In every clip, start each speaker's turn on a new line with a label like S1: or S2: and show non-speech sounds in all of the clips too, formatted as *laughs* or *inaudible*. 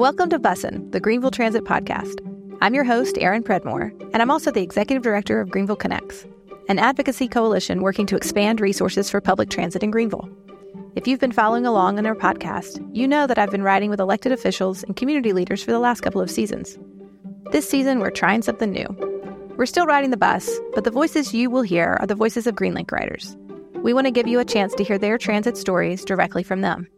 S1: Welcome to Bussin', the Greenville Transit Podcast. I'm your host, Erin Predmore, and I'm also the Executive Director of Greenville Connects, an advocacy coalition working to expand resources for public transit in Greenville. If you've been following along on our podcast, you know that I've been riding with elected officials and community leaders for the last couple of seasons. This season, we're trying something new. We're still riding the bus, but the voices you will hear are the voices of Greenlink riders. We want to give you a chance to hear their transit stories directly from them.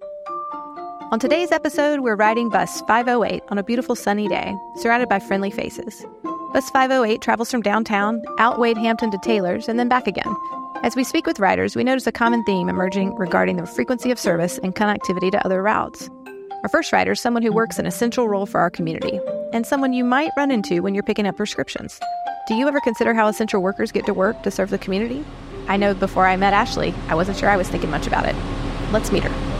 S1: On today's episode, we're riding bus 508 on a beautiful sunny day, surrounded by friendly faces. Bus 508 travels from downtown, out Wade Hampton to Taylors, and then back again. As we speak with riders, we notice a common theme emerging regarding the frequency of service and connectivity to other routes. Our first rider is someone who works an essential role for our community, and someone you might run into when you're picking up prescriptions. Do you ever consider how essential workers get to work to serve the community? I know before I met Ashley, I wasn't sure I was thinking much about it. Let's meet her.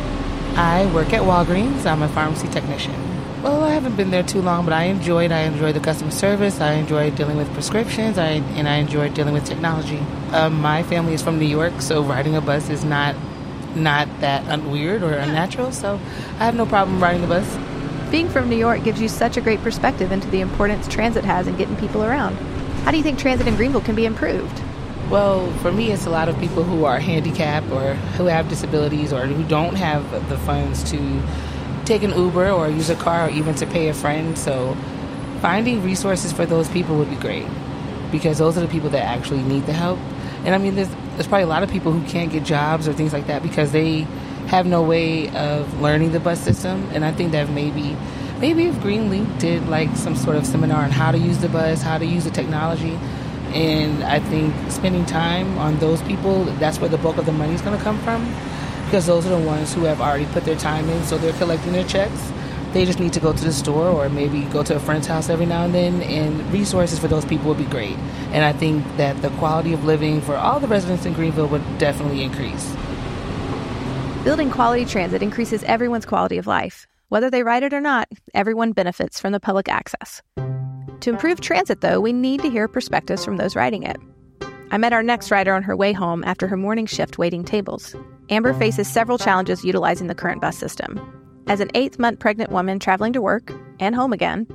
S2: I work at Walgreens. I'm a pharmacy technician. Well, I haven't been there too long, but I enjoyed. I enjoyed the customer service. I enjoyed dealing with prescriptions. I and I enjoyed dealing with technology. Um, my family is from New York, so riding a bus is not not that un- weird or unnatural. So I have no problem riding the bus.
S1: Being from New York gives you such a great perspective into the importance transit has in getting people around. How do you think transit in Greenville can be improved?
S2: Well, for me, it's a lot of people who are handicapped or who have disabilities or who don't have the funds to take an Uber or use a car or even to pay a friend. So, finding resources for those people would be great because those are the people that actually need the help. And I mean, there's, there's probably a lot of people who can't get jobs or things like that because they have no way of learning the bus system. And I think that maybe maybe if Greenlink did like some sort of seminar on how to use the bus, how to use the technology, and I think spending time on those people, that's where the bulk of the money is going to come from. Because those are the ones who have already put their time in, so they're collecting their checks. They just need to go to the store or maybe go to a friend's house every now and then, and resources for those people would be great. And I think that the quality of living for all the residents in Greenville would definitely increase.
S1: Building quality transit increases everyone's quality of life. Whether they ride it or not, everyone benefits from the public access. To improve transit, though, we need to hear perspectives from those riding it. I met our next rider on her way home after her morning shift waiting tables. Amber faces several challenges utilizing the current bus system. As an eighth month pregnant woman traveling to work and home again,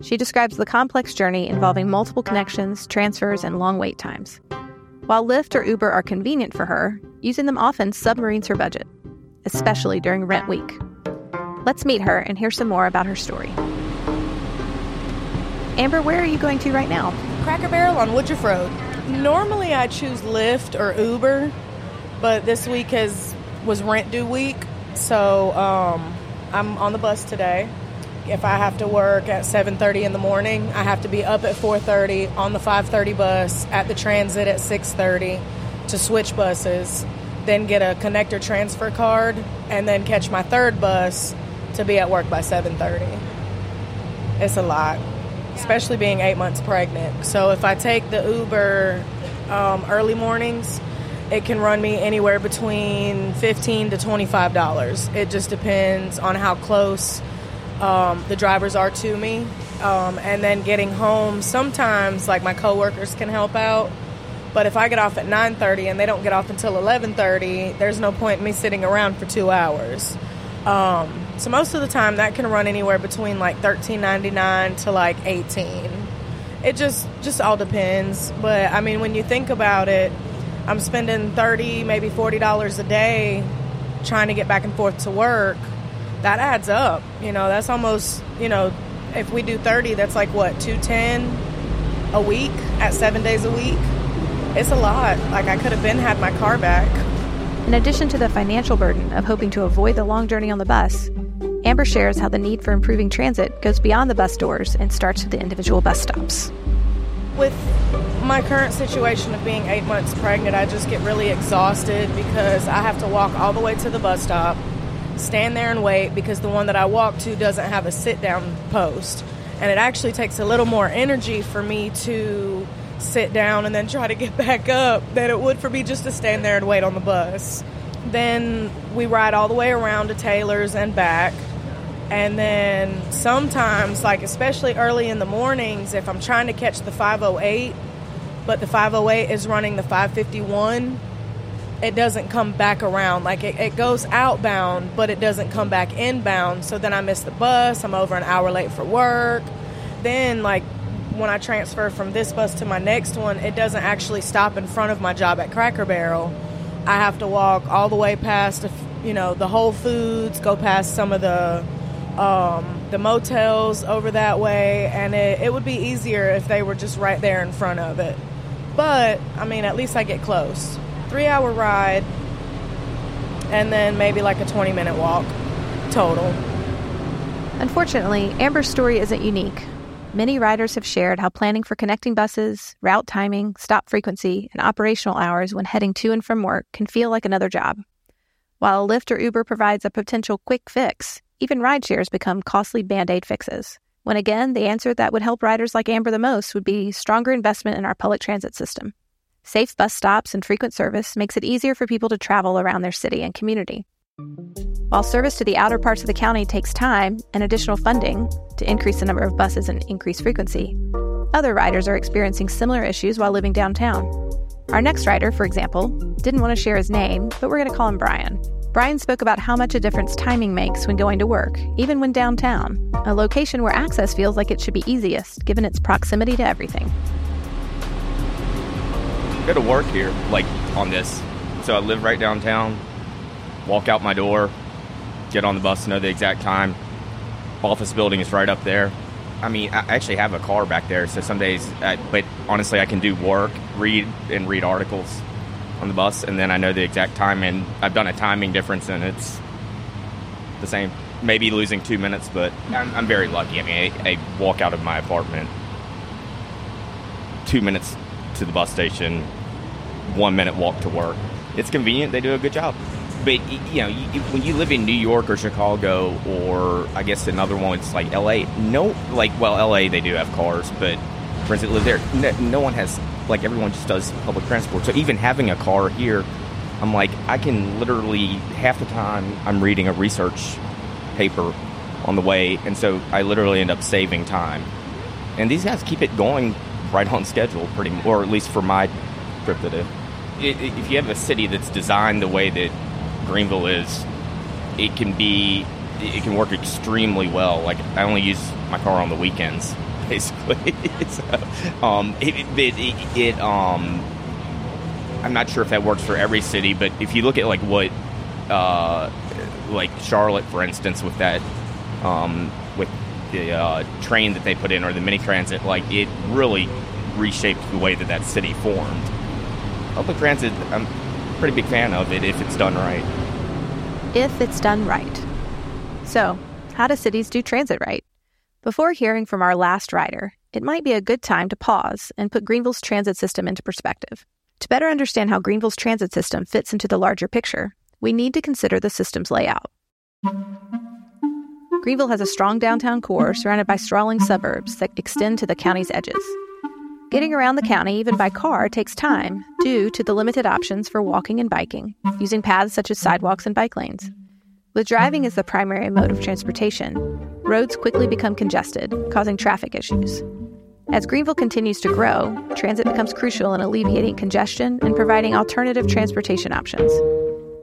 S1: she describes the complex journey involving multiple connections, transfers, and long wait times. While Lyft or Uber are convenient for her, using them often submarines her budget, especially during rent week. Let's meet her and hear some more about her story. Amber, where are you going to right now?
S3: Cracker Barrel on Woodruff Road. Normally I choose Lyft or Uber, but this week has was rent due week, so um, I'm on the bus today. If I have to work at 7:30 in the morning, I have to be up at 4:30 on the 5:30 bus at the transit at 6:30 to switch buses, then get a connector transfer card, and then catch my third bus to be at work by 7:30. It's a lot especially being eight months pregnant. So if I take the Uber um, early mornings, it can run me anywhere between fifteen to twenty-five dollars. It just depends on how close um, the drivers are to me, um, and then getting home. Sometimes, like my coworkers can help out, but if I get off at nine thirty and they don't get off until eleven thirty, there's no point in me sitting around for two hours. Um, so most of the time that can run anywhere between like thirteen ninety nine to like eighteen. It just just all depends. But I mean when you think about it, I'm spending thirty, maybe forty dollars a day trying to get back and forth to work. That adds up. You know, that's almost you know, if we do thirty, that's like what, two ten a week at seven days a week? It's a lot. Like I could have been had my car back.
S1: In addition to the financial burden of hoping to avoid the long journey on the bus, Amber shares how the need for improving transit goes beyond the bus doors and starts with the individual bus stops.
S3: With my current situation of being eight months pregnant, I just get really exhausted because I have to walk all the way to the bus stop, stand there and wait because the one that I walk to doesn't have a sit down post. And it actually takes a little more energy for me to sit down and then try to get *laughs* back up than it would for me just to stand there and wait on the bus. Then we ride all the way around to Taylors and back. And then sometimes, like especially early in the mornings, if I'm trying to catch the 508, but the 508 is running the 551, it doesn't come back around. Like it, it goes outbound, but it doesn't come back inbound. So then I miss the bus. I'm over an hour late for work. Then, like, when I transfer from this bus to my next one, it doesn't actually stop in front of my job at Cracker Barrel. I have to walk all the way past, you know, the Whole Foods, go past some of the um, the motels over that way, and it, it would be easier if they were just right there in front of it. But I mean, at least I get close. Three hour ride, and then maybe like a 20 minute walk total.
S1: Unfortunately, Amber's story isn't unique. Many riders have shared how planning for connecting buses, route timing, stop frequency, and operational hours when heading to and from work can feel like another job. While a Lyft or Uber provides a potential quick fix, even rideshares become costly band aid fixes. When again, the answer that would help riders like Amber the most would be stronger investment in our public transit system. Safe bus stops and frequent service makes it easier for people to travel around their city and community. While service to the outer parts of the county takes time and additional funding to increase the number of buses and increase frequency, other riders are experiencing similar issues while living downtown. Our next rider, for example, didn't want to share his name, but we're going to call him Brian. Brian spoke about how much a difference timing makes when going to work, even when downtown, a location where access feels like it should be easiest given its proximity to everything.
S4: I Go to work here, like on this. So I live right downtown, walk out my door, get on the bus, know the exact time. Office building is right up there. I mean, I actually have a car back there, so some days, I, but honestly, I can do work, read, and read articles on the bus, and then I know the exact time, and I've done a timing difference, and it's the same. Maybe losing two minutes, but I'm, I'm very lucky. I mean, I, I walk out of my apartment, two minutes to the bus station, one minute walk to work. It's convenient. They do a good job but you know, you, when you live in New York or Chicago, or I guess another one, it's like L.A. No, like well, L.A. they do have cars, but friends that live there, no, no one has. Like everyone just does public transport. So even having a car here, I'm like, I can literally half the time I'm reading a research paper on the way, and so I literally end up saving time. And these guys keep it going right on schedule, pretty, or at least for my trip today. If you have a city that's designed the way that Greenville is, it can be, it can work extremely well. Like I only use my car on the weekends, *laughs* basically. *laughs* so, um, it, it, it, it, um, I'm not sure if that works for every city, but if you look at like what, uh, like Charlotte, for instance, with that, um, with the uh, train that they put in or the mini transit, like it really reshaped the way that that city formed. Public transit, I'm a pretty big fan of it if it's done right
S1: if it's done right. So, how do cities do transit right? Before hearing from our last rider, it might be a good time to pause and put Greenville's transit system into perspective. To better understand how Greenville's transit system fits into the larger picture, we need to consider the system's layout. Greenville has a strong downtown core surrounded by sprawling suburbs that extend to the county's edges. Getting around the county, even by car, takes time due to the limited options for walking and biking, using paths such as sidewalks and bike lanes. With driving as the primary mode of transportation, roads quickly become congested, causing traffic issues. As Greenville continues to grow, transit becomes crucial in alleviating congestion and providing alternative transportation options.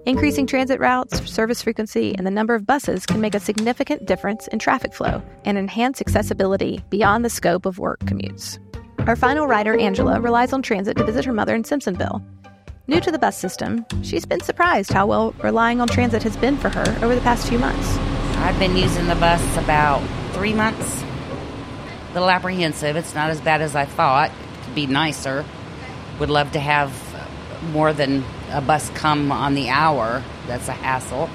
S1: Increasing transit routes, service frequency, and the number of buses can make a significant difference in traffic flow and enhance accessibility beyond the scope of work commutes. Our final rider, Angela, relies on transit to visit her mother in Simpsonville. New to the bus system, she's been surprised how well relying on transit has been for her over the past few months.
S5: I've been using the bus about three months. A little apprehensive. It's not as bad as I thought. It could be nicer. Would love to have more than a bus come on the hour. That's a hassle.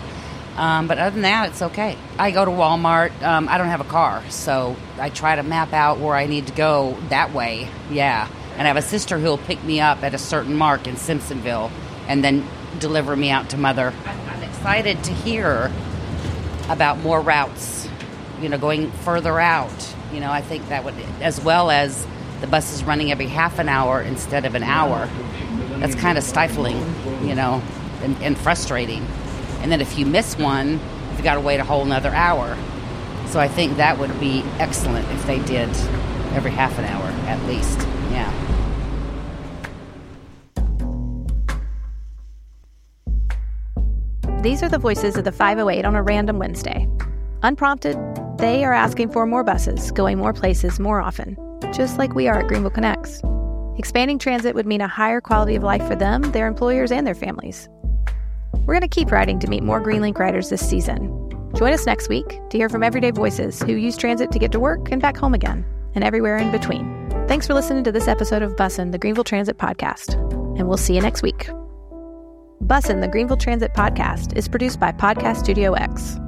S5: Um, but other than that, it's okay. I go to Walmart. Um, I don't have a car, so I try to map out where I need to go that way. Yeah. And I have a sister who'll pick me up at a certain mark in Simpsonville and then deliver me out to mother. I'm excited to hear about more routes, you know, going further out. You know, I think that would, as well as the buses running every half an hour instead of an hour. That's kind of stifling, you know, and, and frustrating. And then if you miss one, you've got to wait a whole another hour. So I think that would be excellent if they did every half an hour at least.
S1: These are the voices of the 508 on a random Wednesday. Unprompted, they are asking for more buses, going more places more often, just like we are at Greenville Connects. Expanding transit would mean a higher quality of life for them, their employers, and their families. We're going to keep riding to meet more Greenlink riders this season. Join us next week to hear from everyday voices who use transit to get to work and back home again, and everywhere in between. Thanks for listening to this episode of Bussin', the Greenville Transit Podcast, and we'll see you next week. Bussin', the Greenville Transit Podcast is produced by Podcast Studio X.